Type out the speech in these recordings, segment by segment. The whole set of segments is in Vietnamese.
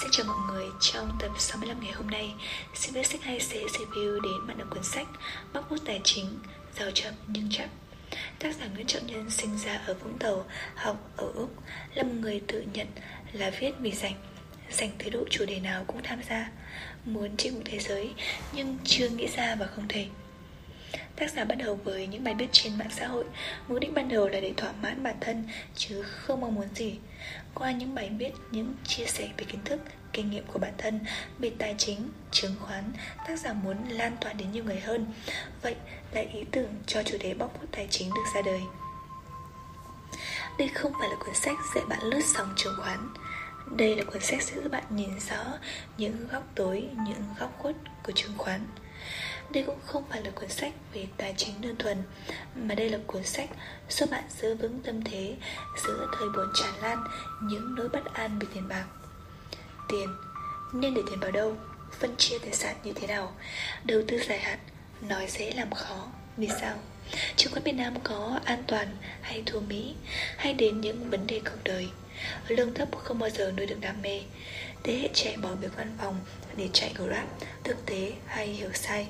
Xin chào mọi người, trong tập 65 ngày hôm nay, xin viết sách hay sẽ review đến bạn đọc cuốn sách Bóc bút tài chính, giàu chậm nhưng chậm. Tác giả Nguyễn Trọng Nhân sinh ra ở Vũng Tàu, học ở Úc, là một người tự nhận là viết vì dành, dành tới độ chủ đề nào cũng tham gia, muốn chinh phục thế giới nhưng chưa nghĩ ra và không thể. Tác giả bắt đầu với những bài viết trên mạng xã hội. Mục đích ban đầu là để thỏa mãn bản thân Chứ không mong muốn gì. Qua những bài viết, những chia sẻ về kiến thức Kinh nghiệm của bản thân Về tài chính, chứng khoán Tác giả muốn lan tỏa đến nhiều người hơn. Vậy là ý tưởng cho chủ đề bóc phốt tài chính được ra đời. Đây không phải là cuốn sách dạy bạn lướt sóng chứng khoán. Đây là cuốn sách sẽ giúp bạn nhìn rõ những góc tối, những góc khuất của chứng khoán. Đây cũng không phải là cuốn sách về tài chính đơn thuần, Mà đây là cuốn sách giúp bạn giữ vững tâm thế Giữa thời buồn tràn lan, những nỗi bất an về tiền bạc. Tiền, Nên để tiền vào đâu, Phân chia tài sản như thế nào? Đầu tư dài hạn, Nói dễ làm khó, Vì sao? Chứng khoán Việt Nam có an toàn hay thua Mỹ? Hay đến những vấn đề cuộc đời. Lương thấp không bao giờ nuôi được đam mê. Thế hệ trẻ bỏ việc văn phòng để chạy Grab Thực tế hay hiểu sai.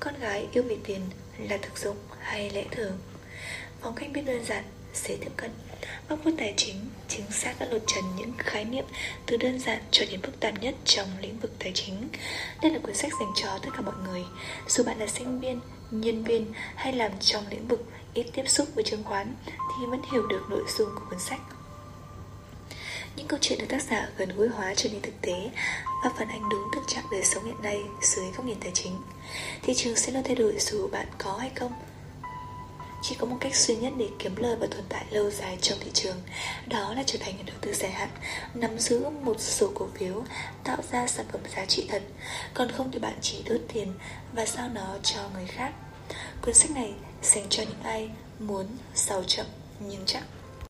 Con gái yêu vì tiền là thực dụng hay lẽ thường? Phong cách biết đơn giản, dễ tiếp cận. Bóc phút tài chính chính xác đã lột trần những khái niệm từ đơn giản cho đến phức tạp nhất trong lĩnh vực tài chính. Đây là cuốn sách dành cho tất cả mọi người, dù bạn là sinh viên, nhân viên hay làm trong lĩnh vực ít tiếp xúc với chứng khoán thì vẫn hiểu được nội dung của cuốn sách. Những câu chuyện được tác giả gần gũi hóa trở nên thực tế và phản ánh đúng thực trạng đời sống hiện nay dưới góc nhìn tài chính. Thị trường sẽ luôn thay đổi dù bạn có hay không. Chỉ có một cách duy nhất để kiếm lời và tồn tại lâu dài trong thị trường, Đó là trở thành nhà đầu tư dài hạn, Nắm giữ một số cổ phiếu, Tạo ra sản phẩm giá trị thật, Còn không thì bạn chỉ đốt tiền Và giao nó cho người khác Cuốn sách này dành cho những ai muốn giàu chậm nhưng chắc